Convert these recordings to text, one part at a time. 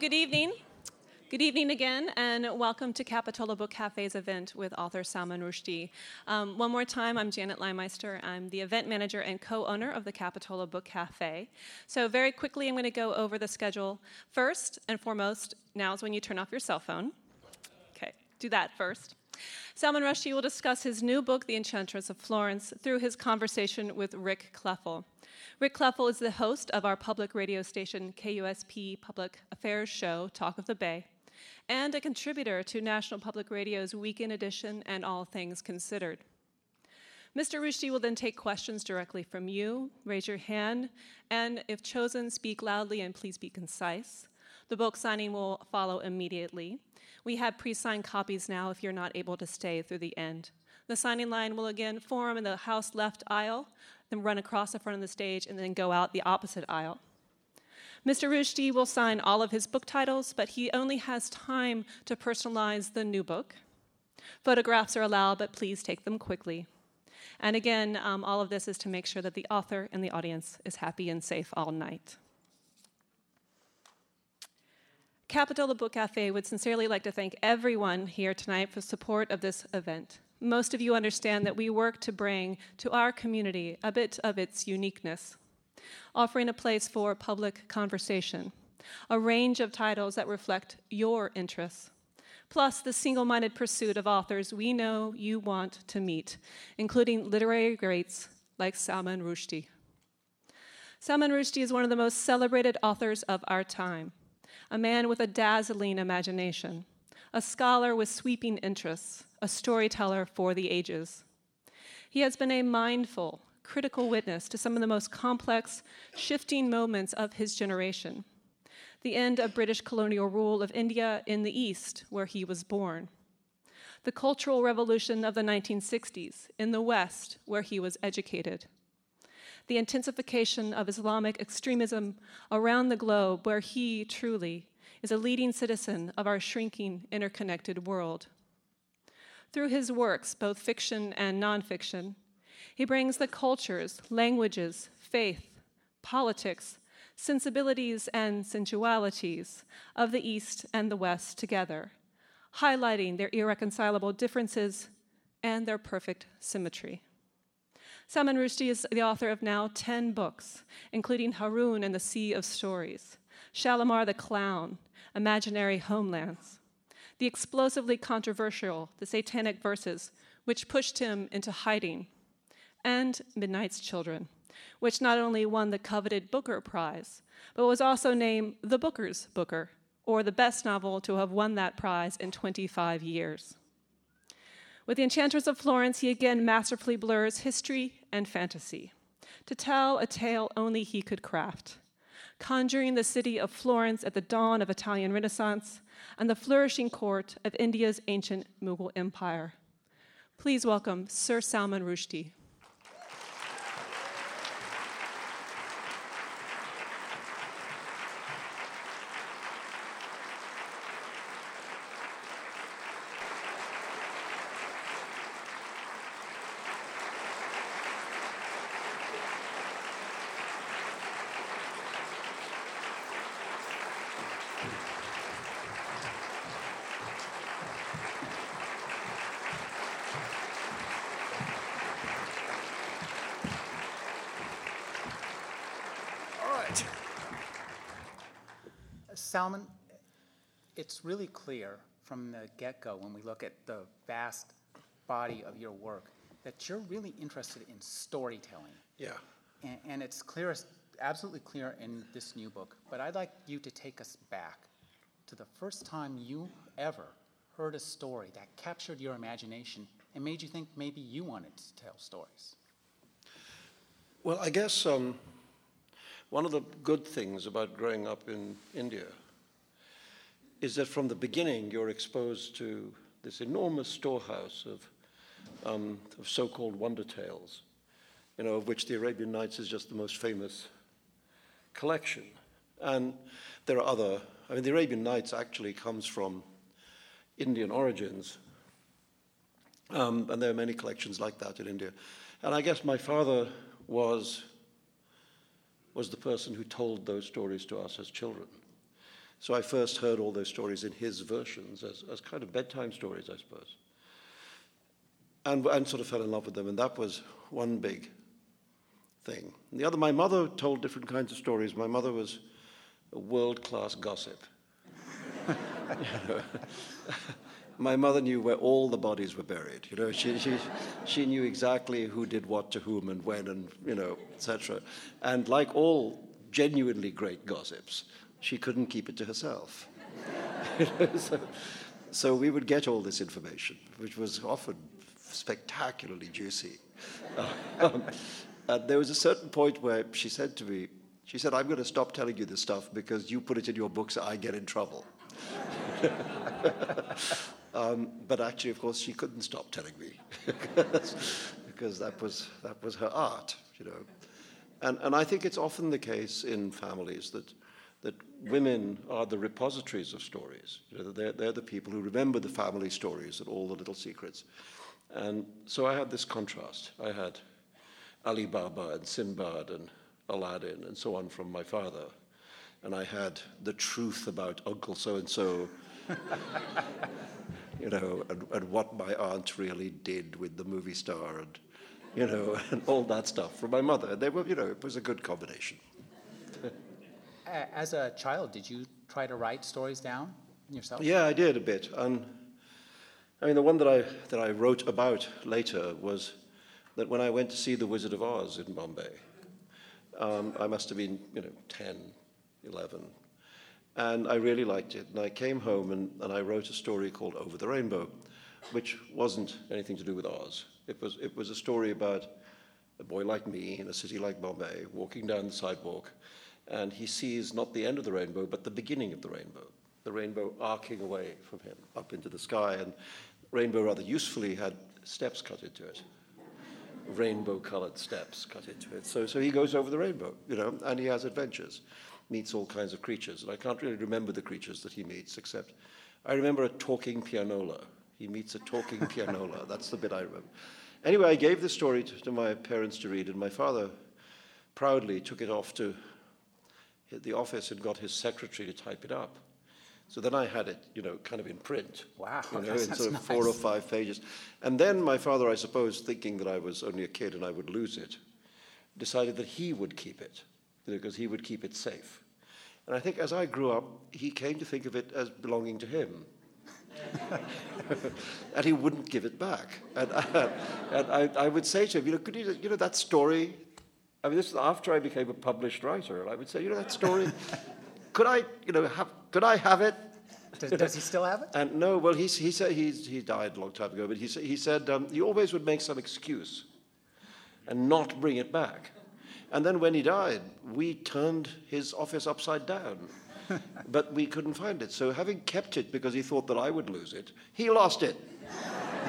Good evening. Good evening again, and welcome to Capitola Book Cafe's event with author Salman Rushdie. Um, one more time, I'm Janet Leimeister. I'm the event manager and co owner of the Capitola Book Cafe. So, very quickly, I'm going to go over the schedule. First and foremost, now is when you turn off your cell phone. Okay, do that first. Salman Rushdie will discuss his new book, The Enchantress of Florence, through his conversation with Rick Kleffel. Rick Kleffel is the host of our public radio station KUSP Public Affairs show, Talk of the Bay, and a contributor to National Public Radio's Weekend Edition and All Things Considered. Mr. Rushdie will then take questions directly from you. Raise your hand, and if chosen, speak loudly and please be concise. The book signing will follow immediately. We have pre signed copies now if you're not able to stay through the end. The signing line will again form in the house left aisle then run across the front of the stage, and then go out the opposite aisle. Mr. Rushdie will sign all of his book titles, but he only has time to personalize the new book. Photographs are allowed, but please take them quickly. And again, um, all of this is to make sure that the author and the audience is happy and safe all night. Capitola Book Cafe would sincerely like to thank everyone here tonight for support of this event most of you understand that we work to bring to our community a bit of its uniqueness, offering a place for public conversation, a range of titles that reflect your interests, plus the single minded pursuit of authors we know you want to meet, including literary greats like Salman Rushdie. Salman Rushdie is one of the most celebrated authors of our time, a man with a dazzling imagination, a scholar with sweeping interests a storyteller for the ages. He has been a mindful, critical witness to some of the most complex, shifting moments of his generation. The end of British colonial rule of India in the East, where he was born. The Cultural Revolution of the 1960s in the West, where he was educated. The intensification of Islamic extremism around the globe, where he truly is a leading citizen of our shrinking, interconnected world. Through his works, both fiction and nonfiction, he brings the cultures, languages, faith, politics, sensibilities, and sensualities of the East and the West together, highlighting their irreconcilable differences and their perfect symmetry. Salman Rushdie is the author of now 10 books, including Haroun and the Sea of Stories, Shalimar the Clown, Imaginary Homelands, the explosively controversial The Satanic Verses, which pushed him into hiding, and Midnight's Children, which not only won the coveted Booker Prize, but was also named the Booker's Booker, or the best novel to have won that prize in 25 years. With The Enchantress of Florence, he again masterfully blurs history and fantasy to tell a tale only he could craft conjuring the city of Florence at the dawn of Italian Renaissance and the flourishing court of India's ancient Mughal Empire. Please welcome Sir Salman Rushdie. Salman, it's really clear from the get-go when we look at the vast body of your work that you're really interested in storytelling. Yeah. And, and it's clear, absolutely clear in this new book. But I'd like you to take us back to the first time you ever heard a story that captured your imagination and made you think maybe you wanted to tell stories. Well, I guess um, one of the good things about growing up in India is that from the beginning you're exposed to this enormous storehouse of, um, of so-called wonder tales, you know, of which the Arabian Nights is just the most famous collection. And there are other, I mean, the Arabian Nights actually comes from Indian origins, um, and there are many collections like that in India. And I guess my father was, was the person who told those stories to us as children. So I first heard all those stories in his versions as, as kind of bedtime stories, I suppose. And, and sort of fell in love with them, and that was one big thing. And the other, my mother told different kinds of stories. My mother was a world class gossip. my mother knew where all the bodies were buried. You know, she, she, she knew exactly who did what to whom and when and, you know, etc. And like all genuinely great gossips, she couldn't keep it to herself. so, so we would get all this information, which was often spectacularly juicy. Um, and there was a certain point where she said to me, she said, I'm going to stop telling you this stuff because you put it in your books, I get in trouble. um, but actually, of course, she couldn't stop telling me because, that, was, that was her art, you know. And, and I think it's often the case in families that women are the repositories of stories. You know, they're, they're the people who remember the family stories and all the little secrets. And so I had this contrast. I had Ali Baba and Sinbad and Aladdin and so on from my father. And I had the truth about Uncle so and so, you know, and, and what my aunt really did with the movie star and, you know, and all that stuff from my mother. They were, you know, it was a good combination. As a child, did you try to write stories down yourself? Yeah, I did a bit. And I mean, the one that I, that I wrote about later was that when I went to see The Wizard of Oz in Bombay, um, I must have been, you know, 10, 11. And I really liked it. And I came home and, and I wrote a story called Over the Rainbow, which wasn't anything to do with Oz. It was, it was a story about a boy like me in a city like Bombay walking down the sidewalk, and he sees not the end of the rainbow, but the beginning of the rainbow, the rainbow arcing away from him up into the sky. And rainbow rather usefully had steps cut into it rainbow colored steps cut into it. So, so he goes over the rainbow, you know, and he has adventures, meets all kinds of creatures. And I can't really remember the creatures that he meets, except I remember a talking pianola. He meets a talking pianola. That's the bit I remember. Anyway, I gave the story to, to my parents to read, and my father proudly took it off to the office and got his secretary to type it up. So then I had it, you know, kind of in print. Wow, You know, in sort of that's four or five pages. And then my father, I suppose, thinking that I was only a kid and I would lose it, decided that he would keep it, because he would keep it safe. And I think as I grew up, he came to think of it as belonging to him. and he wouldn't give it back. And, I, and I, I would say to him, you know, could you, you know, that story, I mean, this is after I became a published writer, and I would say, you know, that story, could I, you know, have, could I have it? Does, does he still have it? And no, well, he, he said he's, he died a long time ago, but he, he said um, he always would make some excuse and not bring it back. And then when he died, we turned his office upside down, but we couldn't find it. So having kept it because he thought that I would lose it, he lost it.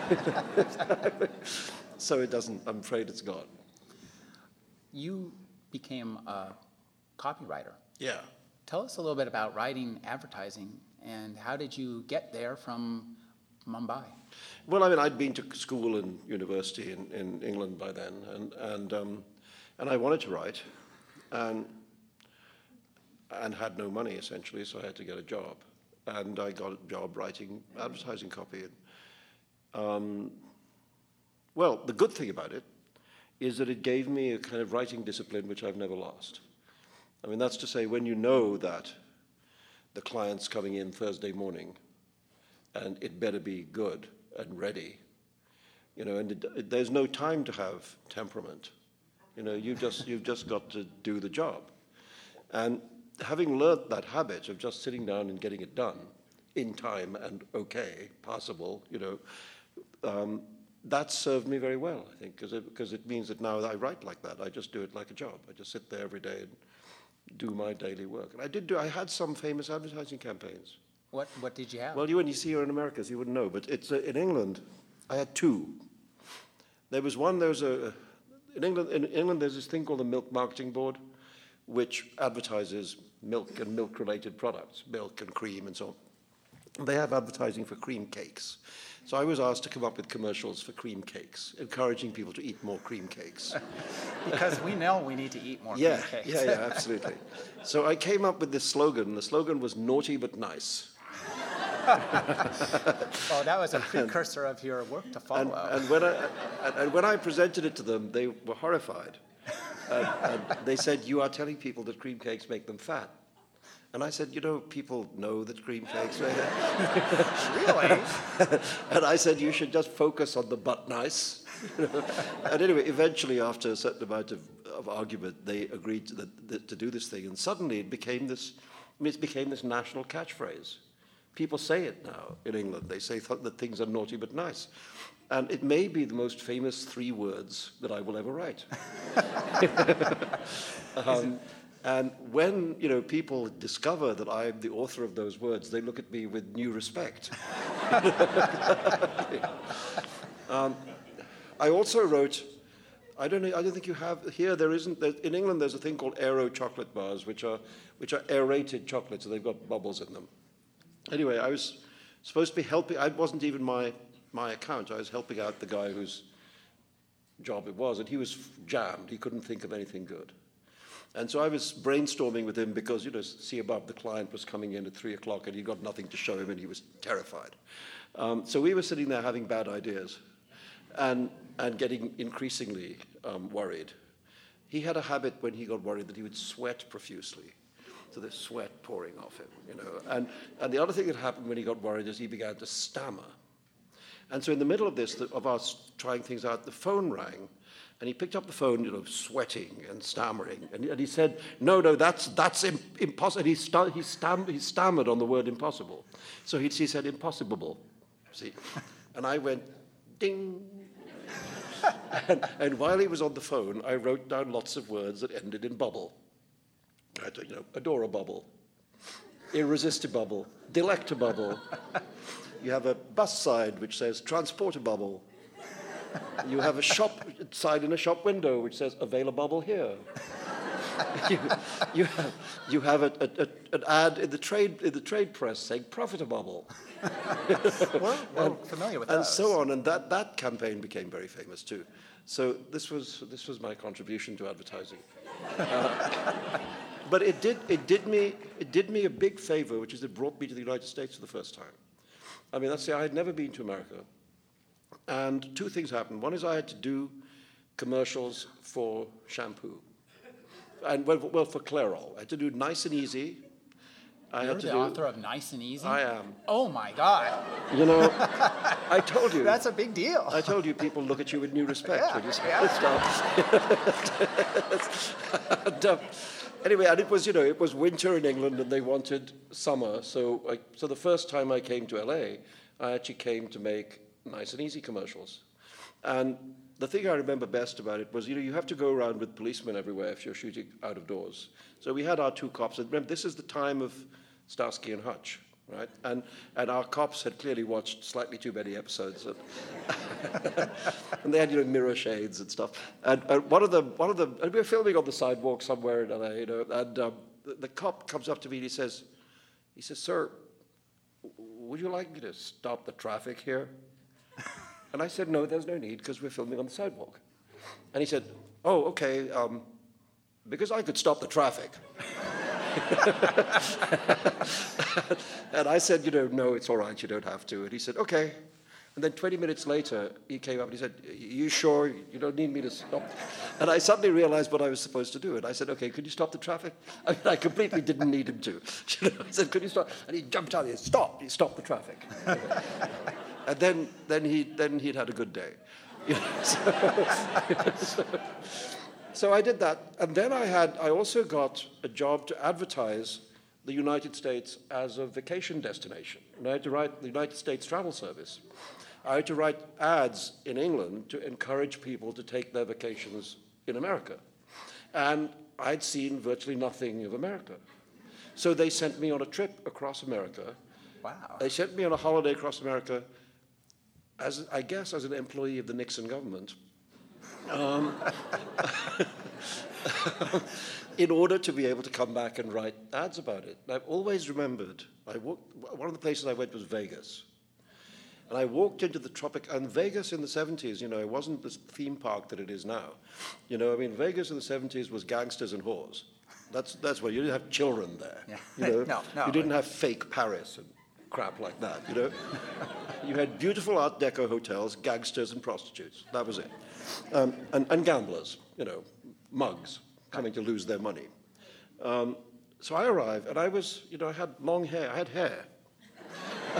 so it doesn't, I'm afraid it's gone. You became a copywriter. Yeah. Tell us a little bit about writing advertising and how did you get there from Mumbai? Well, I mean, I'd been to school and university in, in England by then, and, and, um, and I wanted to write, and, and had no money essentially, so I had to get a job. And I got a job writing advertising copy. And, um, well, the good thing about it is that it gave me a kind of writing discipline which I've never lost. I mean, that's to say, when you know that the client's coming in Thursday morning and it better be good and ready, you know, and it, it, there's no time to have temperament. You know, you just, you've just got to do the job. And having learnt that habit of just sitting down and getting it done in time and okay, passable, you know, um, that served me very well, I think, because it, because it means that now that I write like that. I just do it like a job. I just sit there every day and do my daily work. And I did do, I had some famous advertising campaigns. What, what did you have? Well, you, when you see her in America, you wouldn't know, but it's uh, in England, I had two. There was one, there was a, in England, in England, there's this thing called the Milk Marketing Board, which advertises milk and milk-related products, milk and cream and so on. They have advertising for cream cakes. So I was asked to come up with commercials for cream cakes, encouraging people to eat more cream cakes. because we know we need to eat more yeah, cream cakes. yeah, yeah, absolutely. So I came up with this slogan. The slogan was naughty but nice. oh, that was a precursor of your work to follow. And, and when I, and, and when I presented it to them, they were horrified. and, and they said, You are telling people that cream cakes make them fat. And I said, you know, people know that cream cakes. Are Really? and I said, you should just focus on the but nice. and anyway, eventually, after a certain amount of, of argument, they agreed to, the, to do this thing. And suddenly it became this, I mean, it became this national catchphrase. People say it now in England. They say th- that things are naughty but nice. And it may be the most famous three words that I will ever write. um, and when you know people discover that I'm the author of those words, they look at me with new respect. um, I also wrote. I don't. I don't think you have here. There isn't. There, in England, there's a thing called Aero chocolate bars, which are which are aerated chocolates, and they've got bubbles in them. Anyway, I was supposed to be helping. I wasn't even my my account. I was helping out the guy whose job it was, and he was jammed. He couldn't think of anything good. And so I was brainstorming with him because, you know, see above the client was coming in at three o'clock and he got nothing to show him and he was terrified. Um, so we were sitting there having bad ideas and, and getting increasingly um, worried. He had a habit when he got worried that he would sweat profusely. So there's sweat pouring off him, you know. And, and the other thing that happened when he got worried is he began to stammer. And so in the middle of this, of us trying things out, the phone rang and he picked up the phone, you know, sweating and stammering. And, and he said, No, no, that's, that's Im- impossible. He, he, stam- he stammered on the word impossible. So he, he said, Impossible. See? And I went, Ding. and, and, while he was on the phone, I wrote down lots of words that ended in bubble. I you know, adore a bubble, irresistible, bubble, delectable. Bubble. you have a bus side which says transporter bubble you have a shop sign in a shop window which says available here. you, you, have, you have a, a, a, an ad in the trade in the trade press saying profitable. we're, we're and, familiar with and those. so on, and that, that campaign became very famous too. So this was this was my contribution to advertising. Uh, but it did it did me it did me a big favor, which is it brought me to the United States for the first time. I mean, that's the, I had never been to America. And two things happened. One is I had to do commercials for shampoo. And well, well for Clairol. I had to do nice and easy. I You're had to the do, author of Nice and Easy? I am. Oh my God. You know, I told you. That's a big deal. I told you people look at you with new respect yeah, when you say yeah. stuff. and, um, anyway, and it was, you know, it was winter in England and they wanted summer. So, I, so the first time I came to LA, I actually came to make nice and easy commercials. And the thing I remember best about it was, you know, you have to go around with policemen everywhere if you're shooting out of doors. So we had our two cops, and remember, this is the time of Starsky and Hutch, right? And, and our cops had clearly watched slightly too many episodes. and they had, you know, mirror shades and stuff. And, and one of them, one of them, and we were filming on the sidewalk somewhere in LA, you know, and um, the, the cop comes up to me and he says, he says, sir, would you like me to stop the traffic here? And I said, no, there's no need because we're filming on the sidewalk. And he said, oh, okay, um, because I could stop the traffic. and I said, you know, no, it's all right, you don't have to. And he said, okay, And then 20 minutes later, he came up and he said, you sure you don't need me to stop? And I suddenly realized what I was supposed to do. And I said, okay, could you stop the traffic? I, mean, I completely didn't need him to. I said, could you stop? And he jumped out and he said, stop, he stopped the traffic. And then, then, he, then he'd had a good day. so, so, so I did that. And then I, had, I also got a job to advertise the United States as a vacation destination. And I had to write the United States Travel Service. I had to write ads in England to encourage people to take their vacations in America. And I'd seen virtually nothing of America. So they sent me on a trip across America. Wow. They sent me on a holiday across America, as I guess as an employee of the Nixon government. Um, in order to be able to come back and write ads about it. And I've always remembered, I walked, one of the places I went was Vegas. And I walked into the tropic, and Vegas in the 70s, you know, it wasn't this theme park that it is now. You know, I mean, Vegas in the 70s was gangsters and whores. That's, that's what, you didn't have children there. Yeah. You know, no, no. You didn't have fake Paris and crap like that, you know. you had beautiful Art Deco hotels, gangsters and prostitutes. That was it. Um, and, and gamblers, you know, mugs coming to lose their money. Um, so I arrived, and I was, you know, I had long hair. I had hair.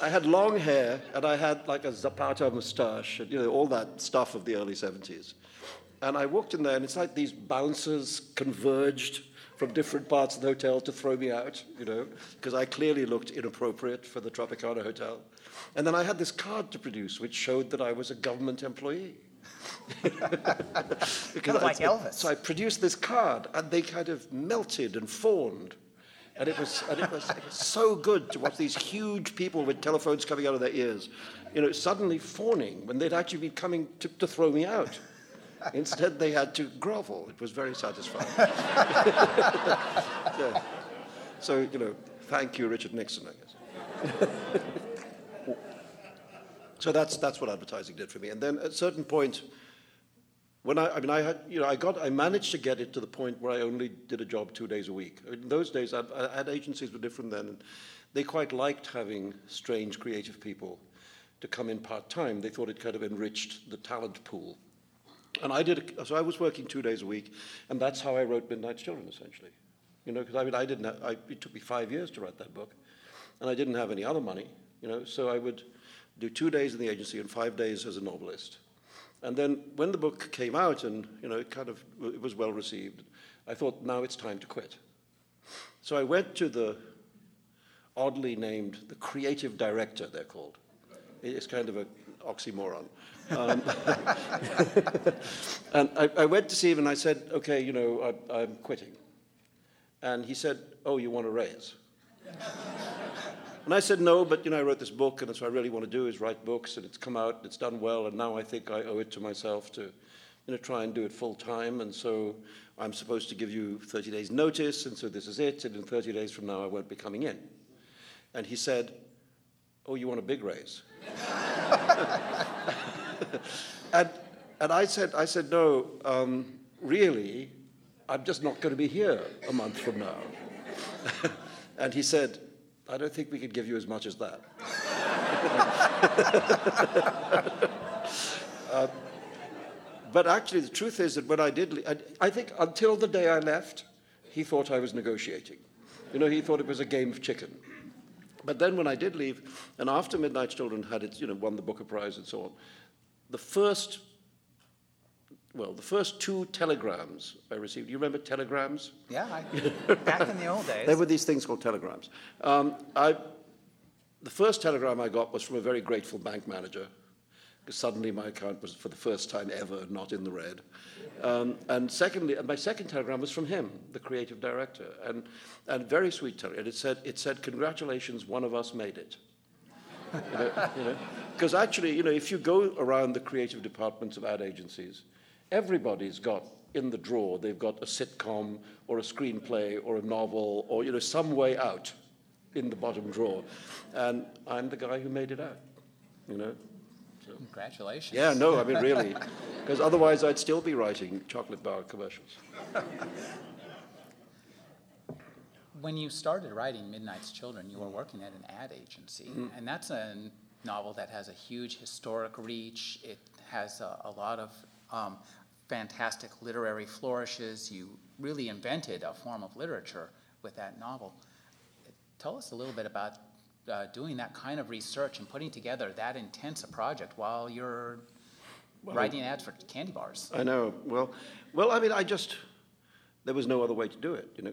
I had long hair and I had like a Zapata mustache and you know all that stuff of the early 70s. And I walked in there and it's like these bouncers converged from different parts of the hotel to throw me out, you know, because I clearly looked inappropriate for the Tropicana Hotel. And then I had this card to produce which showed that I was a government employee. kind of like Elvis. So I produced this card and they kind of melted and fawned. And it was, and it was, it was so good to watch these huge people with telephones coming out of their ears, you know, suddenly fawning when they'd actually been coming to, to throw me out. Instead, they had to grovel. It was very satisfying. yeah. So, you know, thank you, Richard Nixon, I guess. so that's, that's what advertising did for me. And then at a certain point, when I, I mean, I had, you know, I got, I managed to get it to the point where I only did a job two days a week. In those days, I, I had agencies were different then, and they quite liked having strange, creative people to come in part time. They thought it kind of enriched the talent pool. And I did, so I was working two days a week, and that's how I wrote Midnight Children, essentially. You know, because I mean, I didn't, I, it took me five years to write that book, and I didn't have any other money, you know, so I would do two days in the agency and five days as a novelist. And then when the book came out and you know it kind of it was well received, I thought now it's time to quit. So I went to the oddly named the creative director. They're called. It's kind of an oxymoron. Um, and I, I, went to see him and I said, okay, you know, I, I'm quitting. And he said, oh, you want a raise? And I said, no, but you know, I wrote this book, and that's what I really want to do is write books, and it's come out, it's done well, and now I think I owe it to myself to, you know, try and do it full time, and so I'm supposed to give you 30 days notice, and so this is it, and in 30 days from now I won't be coming in. And he said, oh, you want a big raise? and, and I said, I said, no, um, really, I'm just not going to be here a month from now. and he said, I don't think we could give you as much as that. uh, but actually, the truth is that when I did, I, I think until the day I left, he thought I was negotiating. You know, he thought it was a game of chicken. But then when I did leave, and after Midnight Children had you know, won the Booker Prize and so on, the first well, the first two telegrams I received. You remember telegrams? Yeah, I, back in the old days. There were these things called telegrams. Um, I, the first telegram I got was from a very grateful bank manager, because suddenly my account was, for the first time ever, not in the red. Um, and secondly, my second telegram was from him, the creative director, and, and very sweet telegram. It said, it said, congratulations, one of us made it. Because you know, you know? actually, you know, if you go around the creative departments of ad agencies, everybody's got in the drawer, they've got a sitcom or a screenplay or a novel or, you know, some way out in the bottom drawer. And I'm the guy who made it out, you know. So. Congratulations. Yeah, no, I mean, really. Because otherwise I'd still be writing chocolate bar commercials. When you started writing Midnight's Children, you were working at an ad agency, mm. and that's a novel that has a huge historic reach. It has a, a lot of um, fantastic literary flourishes. You really invented a form of literature with that novel. Tell us a little bit about uh, doing that kind of research and putting together that intense a project while you're well, writing ads for candy bars. I know. Well, well, I mean, I just there was no other way to do it, you know,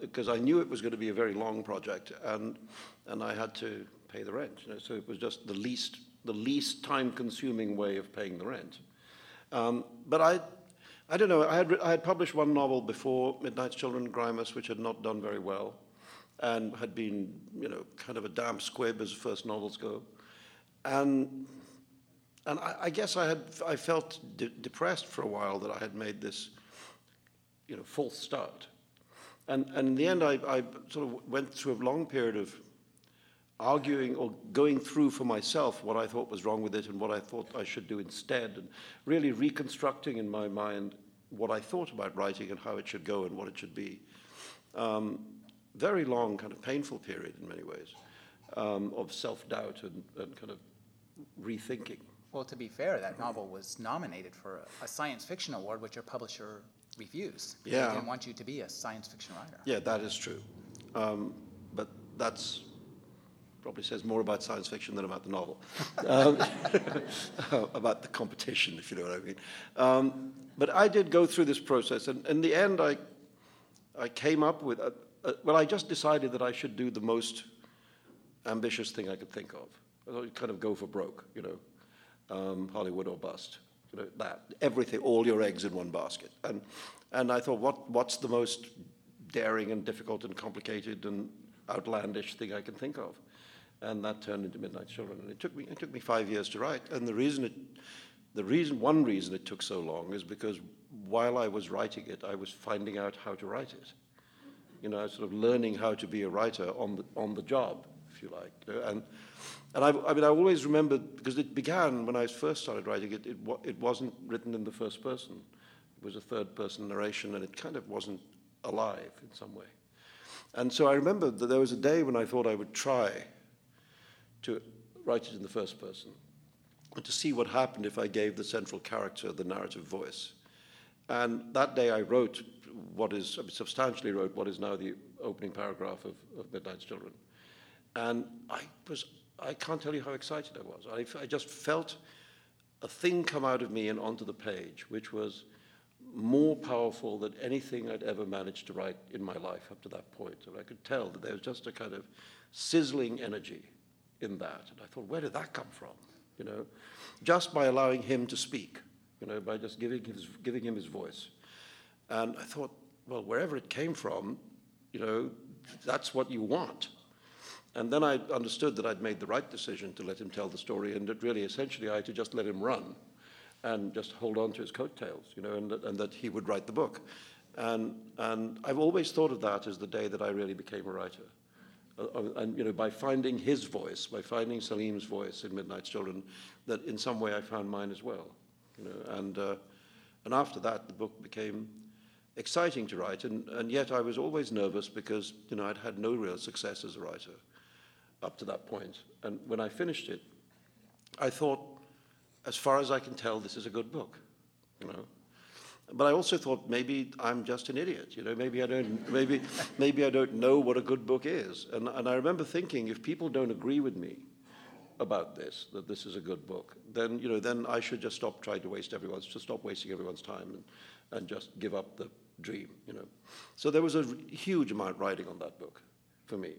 because I, I, knew it was going to be a very long project, and and I had to pay the rent, you know, so it was just the least the least time-consuming way of paying the rent. Um, but I, I don't know. I had I had published one novel before Midnight's Children, Grimus, which had not done very well, and had been, you know, kind of a damp squib as first novels go, and and I, I guess I had I felt de- depressed for a while that I had made this you know, false start. And, and in the end, I, I sort of went through a long period of arguing or going through for myself what I thought was wrong with it and what I thought I should do instead, and really reconstructing in my mind what I thought about writing and how it should go and what it should be. Um, very long, kind of painful period in many ways um, of self doubt and, and kind of rethinking. Well, to be fair, that novel was nominated for a science fiction award, which your publisher refused. Yeah. They didn't want you to be a science fiction writer. Yeah, that is true. Um, but that's probably says more about science fiction than about the novel, um, about the competition, if you know what I mean. Um, but I did go through this process, and in the end, I, I came up with, a, a, well, I just decided that I should do the most ambitious thing I could think of. I kind of go for broke, you know, um, Hollywood or bust you know, that, everything, all your eggs in one basket. And, and I thought, what, what's the most daring and difficult and complicated and outlandish thing I can think of? And that turned into Midnight Children. And it took me, it took me five years to write. And the reason it, the reason, one reason it took so long is because while I was writing it, I was finding out how to write it. You know, sort of learning how to be a writer on the, on the job, if you like. And, and I, I mean, I always remember, because it began when I first started writing it, it, it wasn't written in the first person. It was a third person narration, and it kind of wasn't alive in some way. And so I remember that there was a day when I thought I would try to write it in the first person to see what happened if I gave the central character the narrative voice. And that day I wrote what is, substantially wrote what is now the opening paragraph of, of Midnight's Children. And I was I can't tell you how excited I was. I, I just felt a thing come out of me and onto the page, which was more powerful than anything I'd ever managed to write in my life up to that point. And I could tell that there was just a kind of sizzling energy in that. And I thought, where did that come from? You know, just by allowing him to speak, you know, by just giving, his, giving him his voice. And I thought, well, wherever it came from, you know, that's what you want. And then I understood that I'd made the right decision to let him tell the story, and that really, essentially, I had to just let him run and just hold on to his coattails, you know, and, and that he would write the book. And, and I've always thought of that as the day that I really became a writer. Uh, uh and, you know, by finding his voice, by finding Salim's voice in Midnight's Children, that in some way I found mine as well, you know. And, uh, and after that, the book became exciting to write, and, and yet I was always nervous because, you know, I'd had no real success as a writer up to that point. And when I finished it, I thought, as far as I can tell, this is a good book, you know. But I also thought maybe I'm just an idiot, you know. Maybe I don't, maybe, maybe I don't know what a good book is. And, and I remember thinking, if people don't agree with me about this, that this is a good book, then you know, then I should just stop trying to waste everyone's, to stop wasting everyone's time, and, and just give up the dream, you know. So there was a huge amount riding on that book for me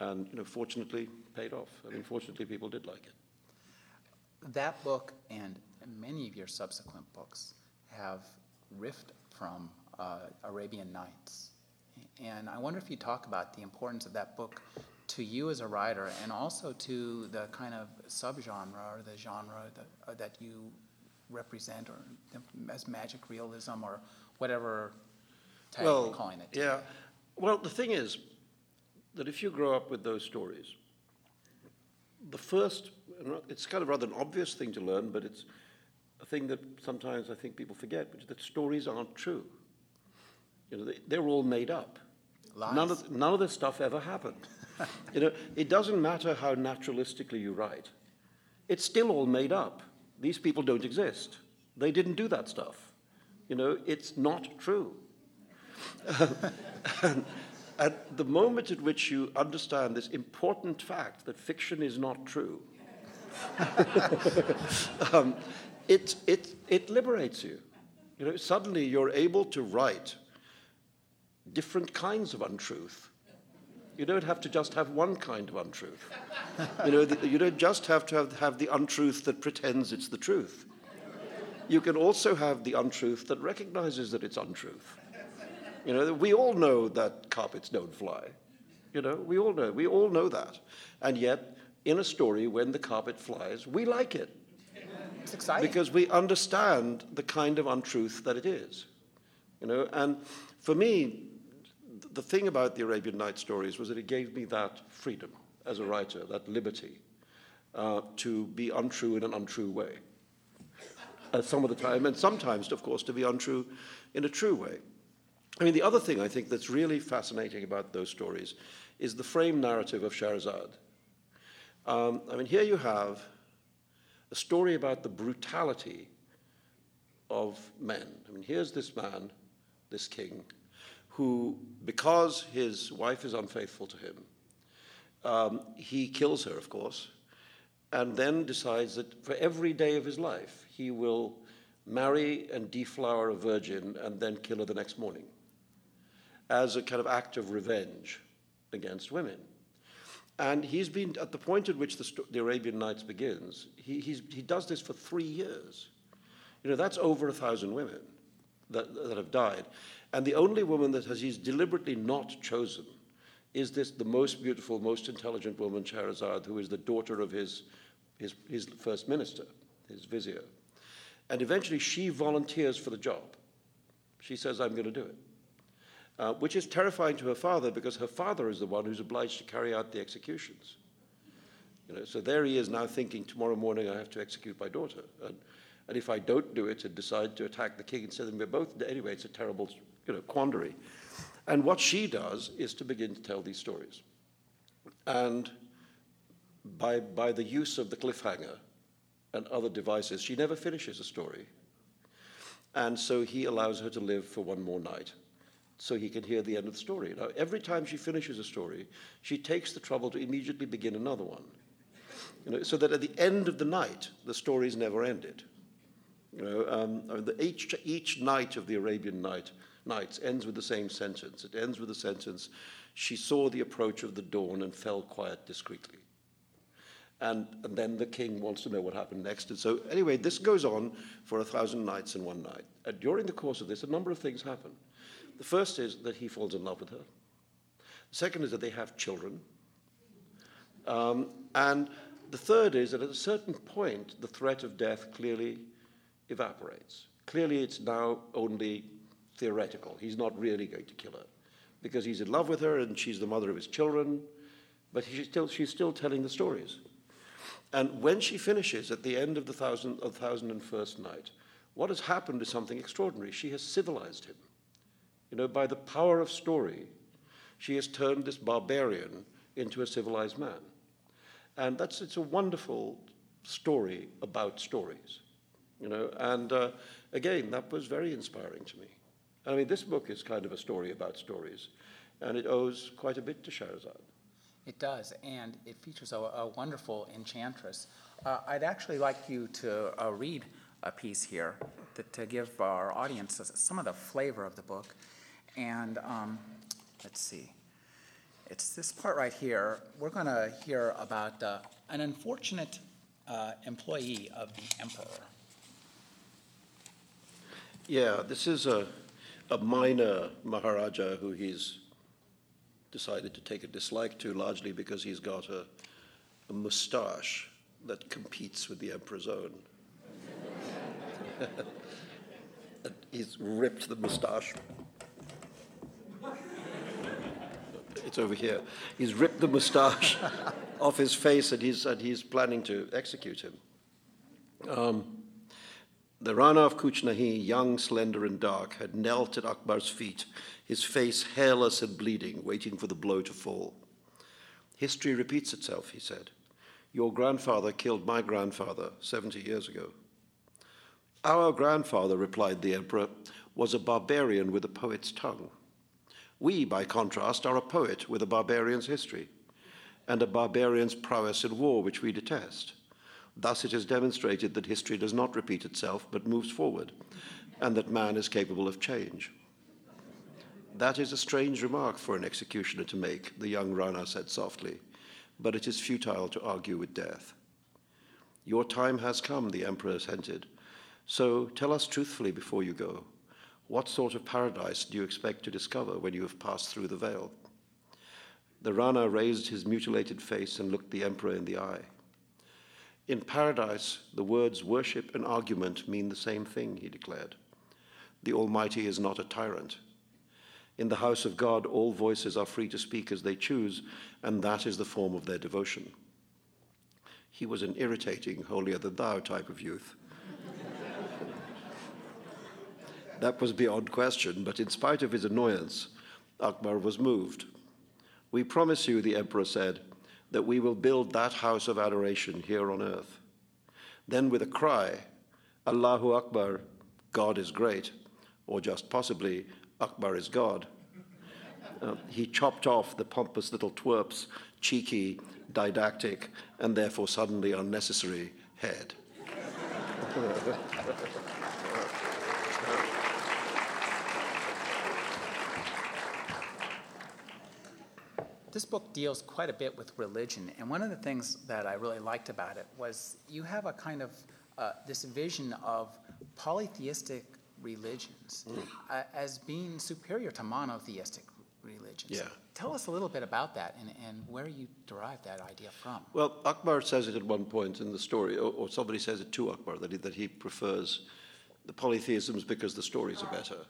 and you know, fortunately paid off. I mean, fortunately, people did like it. That book and many of your subsequent books have riffed from uh, Arabian Nights. And I wonder if you talk about the importance of that book to you as a writer and also to the kind of subgenre or the genre that, uh, that you represent or as magic realism or whatever tag well, you're calling it. Yeah. Well, the thing is, that if you grow up with those stories, the first, it's kind of rather an obvious thing to learn, but it's a thing that sometimes I think people forget, which is that stories aren't true. You know, they, they're all made up. None of, none of this stuff ever happened. you know, it doesn't matter how naturalistically you write. It's still all made up. These people don't exist. They didn't do that stuff. You know, it's not true. at the moment at which you understand this important fact that fiction is not true, um, it, it, it liberates you. You know, suddenly you're able to write different kinds of untruth. You don't have to just have one kind of untruth. You know, the, you don't just have to have, have the untruth that pretends it's the truth. You can also have the untruth that recognizes that it's untruth. You know, we all know that carpets don't fly. You know, we all know. We all know that. And yet, in a story, when the carpet flies, we like it. It's exciting. Because we understand the kind of untruth that it is. You know, and for me, the thing about the Arabian Night stories was that it gave me that freedom as a writer, that liberty uh, to be untrue in an untrue way. Uh, some of the time, and sometimes, of course, to be untrue in a true way. I mean, the other thing I think that's really fascinating about those stories is the frame narrative of Shahrazad. Um, I mean, here you have a story about the brutality of men. I mean, here's this man, this king, who, because his wife is unfaithful to him, um, he kills her, of course, and then decides that for every day of his life, he will marry and deflower a virgin and then kill her the next morning as a kind of act of revenge against women. And he's been, at the point at which the, the Arabian Nights begins, he, he does this for three years. You know, that's over a thousand women that, that have died. And the only woman that has he's deliberately not chosen is this the most beautiful, most intelligent woman, Shahrazad, who is the daughter of his, his, his first minister, his vizier. And eventually she volunteers for the job. She says, I'm going to do it. Uh, which is terrifying to her father because her father is the one who's obliged to carry out the executions. You know, so there he is now thinking, tomorrow morning I have to execute my daughter. And, and if I don't do it and decide to attack the king and say them, we're both, anyway, it's a terrible you know, quandary. And what she does is to begin to tell these stories. And by, by the use of the cliffhanger and other devices, she never finishes a story. And so he allows her to live for one more night so he can hear the end of the story. Now, every time she finishes a story, she takes the trouble to immediately begin another one. You know, so that at the end of the night, the story's never ended. You know, um, the, each, each night of the Arabian night nights ends with the same sentence. It ends with the sentence, she saw the approach of the dawn and fell quiet discreetly. And, and then the king wants to know what happened next. And so, anyway, this goes on for a thousand nights and one night. And during the course of this, a number of things happen. The first is that he falls in love with her. The second is that they have children. Um, and the third is that at a certain point, the threat of death clearly evaporates. Clearly, it's now only theoretical. He's not really going to kill her because he's in love with her and she's the mother of his children, but she's still, she's still telling the stories. And when she finishes at the end of the thousand, of thousand and first night, what has happened is something extraordinary. She has civilized him. You know, by the power of story, she has turned this barbarian into a civilized man. And that's, it's a wonderful story about stories. You know, and uh, again, that was very inspiring to me. I mean, this book is kind of a story about stories, and it owes quite a bit to Shahrazad. It does, and it features a, a wonderful enchantress. Uh, I'd actually like you to uh, read a piece here to, to, give our audience some of the flavor of the book. And um, let's see, it's this part right here. We're going to hear about uh, an unfortunate uh, employee of the emperor. Yeah, this is a a minor Maharaja who he's decided to take a dislike to, largely because he's got a, a mustache that competes with the emperor's own. he's ripped the mustache. It's over here. He's ripped the mustache off his face and he's, and he's planning to execute him. Um, The Rana of Cooch Naheen, young, slender, and dark, had knelt at Akbar's feet, his face hairless and bleeding, waiting for the blow to fall. History repeats itself, he said. Your grandfather killed my grandfather 70 years ago. Our grandfather, replied the emperor, was a barbarian with a poet's tongue. We, by contrast, are a poet with a barbarian's history and a barbarian's prowess in war, which we detest. Thus, it is demonstrated that history does not repeat itself but moves forward, and that man is capable of change. That is a strange remark for an executioner to make, the young Rana said softly, but it is futile to argue with death. Your time has come, the emperor hinted. So tell us truthfully before you go. What sort of paradise do you expect to discover when you have passed through the veil? The Rana raised his mutilated face and looked the emperor in the eye. In paradise, the words worship and argument mean the same thing, he declared. The Almighty is not a tyrant. In the house of God, all voices are free to speak as they choose, and that is the form of their devotion. He was an irritating, holier than thou type of youth. That was beyond question, but in spite of his annoyance, Akbar was moved. We promise you, the emperor said, that we will build that house of adoration here on earth. Then, with a cry, Allahu Akbar, God is great, or just possibly, Akbar is God, uh, he chopped off the pompous little twerp's cheeky, didactic, and therefore suddenly unnecessary head. this book deals quite a bit with religion, and one of the things that I really liked about it was you have a kind of uh, this vision of polytheistic religions mm. uh, as being superior to monotheistic religions. Yeah. Tell us a little bit about that and, and where you derive that idea from. Well, Akbar says it at one point in the story, or, or somebody says it to Akbar, that he, that he prefers the polytheisms because the stories are better.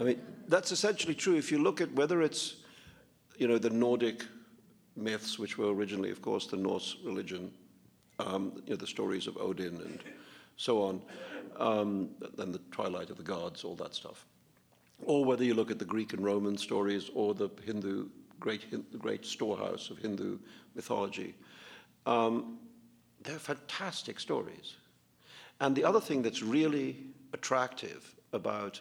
I mean, that's essentially true. If you look at whether it's you know, the Nordic myths, which were originally, of course, the Norse religion, um, you know, the stories of Odin and so on, um, and the twilight of the gods, all that stuff. Or whether you look at the Greek and Roman stories or the Hindu, great, the great storehouse of Hindu mythology, um, they're fantastic stories. And the other thing that's really attractive about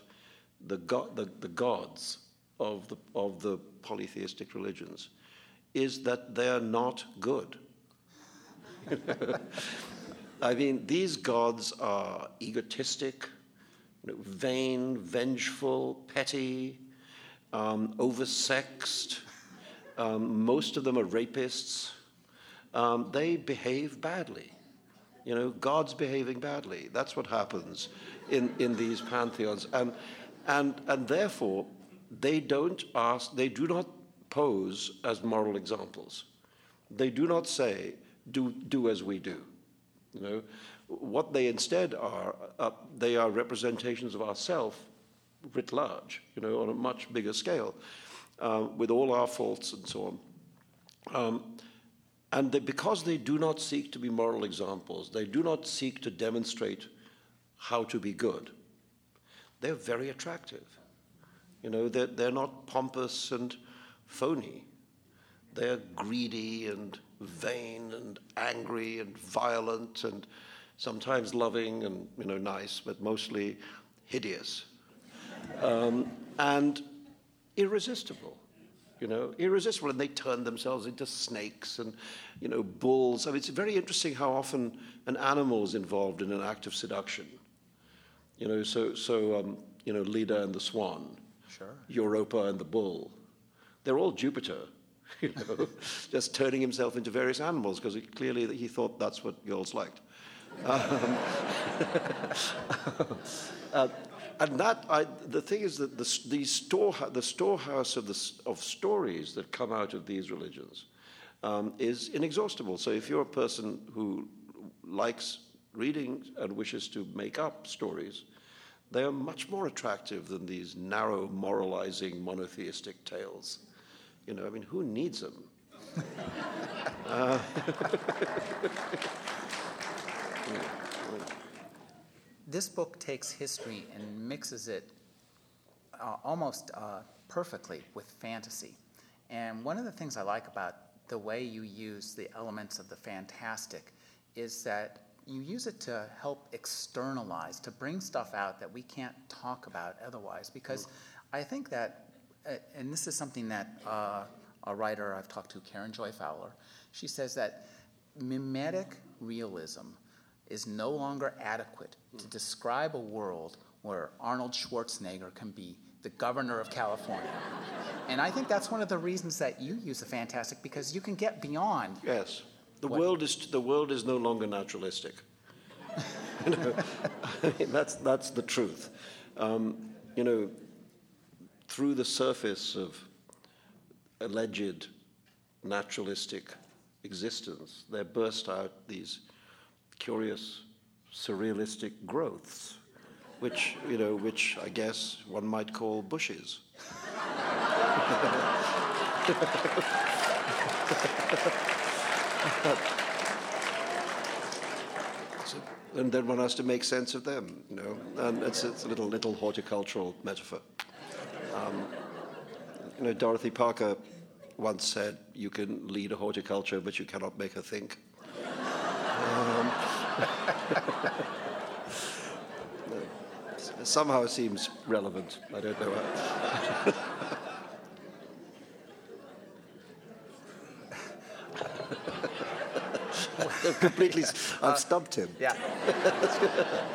the, go- the, the gods of the, of the polytheistic religions is that they're not good. I mean, these gods are egotistic, you know, vain, vengeful, petty, um, oversexed. Um, most of them are rapists. Um, they behave badly. You know, God's behaving badly. That's what happens in, in these pantheons. And, and, and therefore, they don't ask, they do not pose as moral examples. They do not say, do, do as we do. You know, what they instead are, uh, they are representations of ourself writ large, you know, on a much bigger scale, uh, with all our faults and so on. Um, and they, because they do not seek to be moral examples, they do not seek to demonstrate how to be good, they're very attractive. You know, they're, they're not pompous and phony. They're greedy and vain and angry and violent and sometimes loving and you know nice, but mostly hideous um, and irresistible. You know, irresistible, and they turn themselves into snakes and you know bulls. I mean, it's very interesting how often an animal is involved in an act of seduction. You know, so so um, you know, Leda and the swan Sure. Europa and the bull. They're all Jupiter, you know, just turning himself into various animals because clearly he thought that's what girls liked. Um, uh, and that, I, the thing is that the, the, store, the storehouse of, the, of stories that come out of these religions um, is inexhaustible. So if you're a person who likes reading and wishes to make up stories, they are much more attractive than these narrow, moralizing, monotheistic tales. You know, I mean, who needs them? uh, this book takes history and mixes it uh, almost uh, perfectly with fantasy. And one of the things I like about the way you use the elements of the fantastic is that you use it to help externalize, to bring stuff out that we can't talk about otherwise. Because I think that, uh, and this is something that uh, a writer I've talked to, Karen Joy Fowler, she says that mimetic realism is no longer adequate to describe a world where Arnold Schwarzenegger can be the governor of California. and I think that's one of the reasons that you use the fantastic because you can get beyond. Yes. The What- world is the world is no longer naturalistic. you know, I mean, that's that's the truth. Um, you know, through the surface of alleged naturalistic existence, there burst out these curious surrealistic growths, which you know, which I guess one might call bushes. So, and then one has to make sense of them, you know. And it's, it's a little little horticultural metaphor. Um, you know, Dorothy Parker once said, "You can lead a horticulture, but you cannot make her think." Um, somehow seems relevant. I don't know. Completely, uh, I've stumped him. Yeah.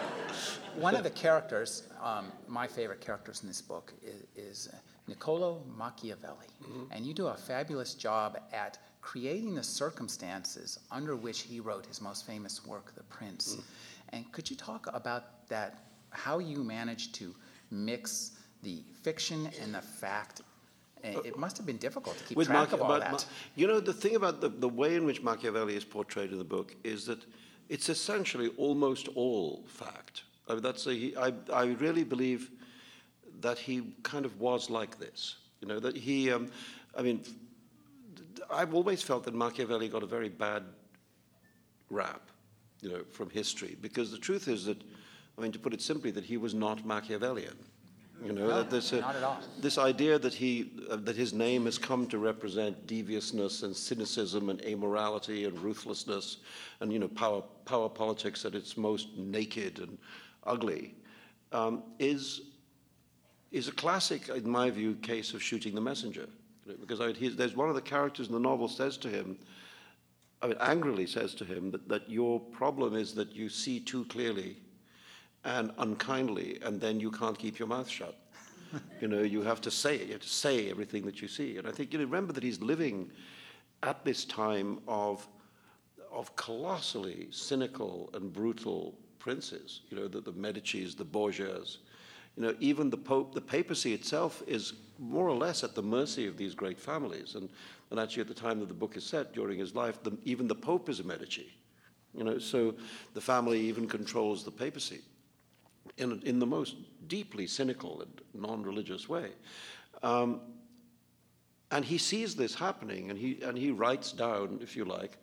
One of the characters, um, my favorite characters in this book, is, is Niccolo Machiavelli. Mm-hmm. And you do a fabulous job at creating the circumstances under which he wrote his most famous work, The Prince. Mm. And could you talk about that, how you managed to mix the fiction and the fact? It must have been difficult to keep With track Machi- of all that. Ma- you know, the thing about the, the way in which Machiavelli is portrayed in the book is that it's essentially almost all fact. I mean, that's a, he, I, I really believe that he kind of was like this. You know, that he, um, I mean, I've always felt that Machiavelli got a very bad rap, you know, from history, because the truth is that, I mean, to put it simply, that he was not Machiavellian. You know, No, that there's a, not at all. this idea that he uh, that his name has come to represent deviousness and cynicism and amorality and ruthlessness and you know power power politics at its most naked and ugly um, is is a classic, in my view, case of shooting the messenger. Because I mean, he's, there's one of the characters in the novel says to him, I mean, angrily says to him that, that your problem is that you see too clearly and unkindly, and then you can't keep your mouth shut. you know, you have to say it. You have to say everything that you see. And I think you know, remember that he's living at this time of of colossally cynical and brutal princes. You know, the, the Medicis, the Borgias. You know, even the Pope, the papacy itself is more or less at the mercy of these great families. And, and actually, at the time that the book is set, during his life, the, even the Pope is a Medici. You know, so the family even controls the papacy in, in the most deeply cynical and non-religious way. Um, and he sees this happening, and he, and he writes down, if you like,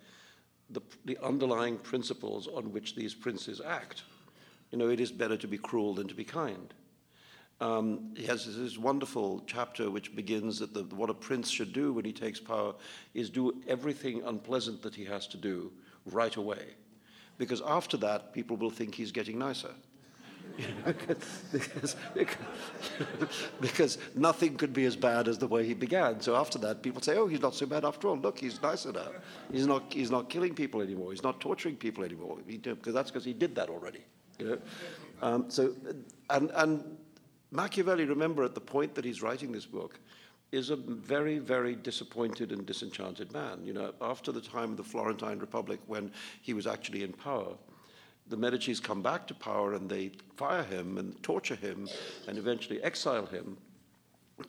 the, the underlying principles on which these princes act. You know, it is better to be cruel than to be kind. Um, he has this wonderful chapter which begins that the, what a prince should do when he takes power is do everything unpleasant that he has to do right away. Because after that, people will think he's getting nicer. Because, because nothing could be as bad as the way he began. So after that, people say, "Oh, he's not so bad after all. Look, he's nicer now. He's not. He's not killing people anymore. He's not torturing people anymore. Because that's because he did that already." You know. Um, so, and and Machiavelli, remember, at the point that he's writing this book, is a very, very disappointed and disenchanted man. You know, after the time of the Florentine Republic, when he was actually in power, the Medicis come back to power and they fire him and torture him and eventually exile him.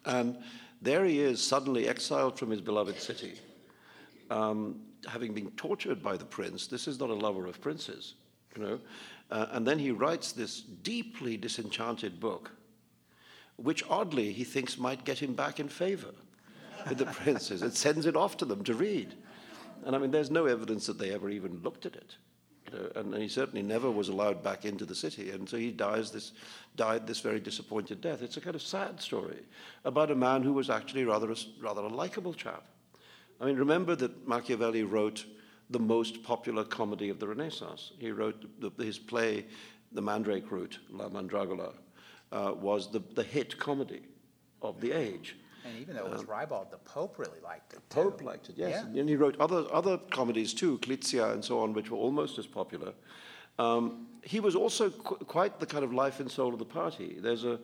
And there he is, suddenly exiled from his beloved city, um, having been tortured by the prince. This is not a lover of princes, you know. Uh, and then he writes this deeply disenchanted book, which oddly he thinks might get him back in favor with the princes. It sends it off to them to read. And I mean, there's no evidence that they ever even looked at it. And, and, he certainly never was allowed back into the city, and so he dies this, died this very disappointed death. It's a kind of sad story about a man who was actually rather a, rather a likable chap. I mean, remember that Machiavelli wrote the most popular comedy of the Renaissance. He wrote the, his play, The Mandrake Root, La Mandragola, uh, was the, the hit comedy of the age. And even though it was um, ribald, the Pope really liked it. The Pope liked it, yes. Yeah. And he wrote other, other comedies too, Clizia and so on, which were almost as popular. Um, he was also qu- quite the kind of life and soul of the party. There's a,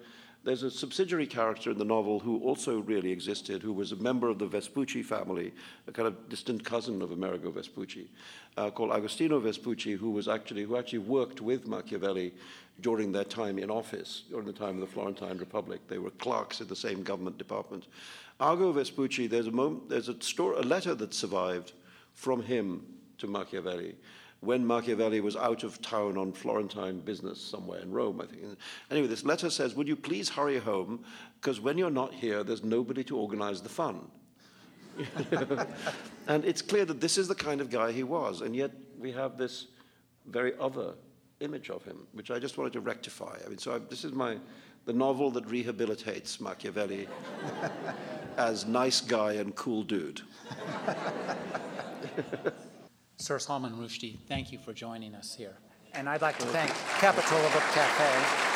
there's a subsidiary character in the novel who also really existed, who was a member of the Vespucci family, a kind of distant cousin of Amerigo Vespucci, uh, called Agostino Vespucci, who was actually who actually worked with Machiavelli during their time in office, during the time of the Florentine Republic. They were clerks in the same government department. Ago Vespucci, there's a moment, there's a, story, a letter that survived from him to Machiavelli when Machiavelli was out of town on Florentine business somewhere in Rome, I think. Anyway, this letter says, Would you please hurry home? Because when you're not here, there's nobody to organize the fun. and it's clear that this is the kind of guy he was, and yet we have this very other image of him, which I just wanted to rectify. I mean, so I, this is my the novel that rehabilitates Machiavelli as nice guy and cool dude. Sir Salman Rushdie, thank you for joining us here. And I'd like to thank Capitola Book Cafe.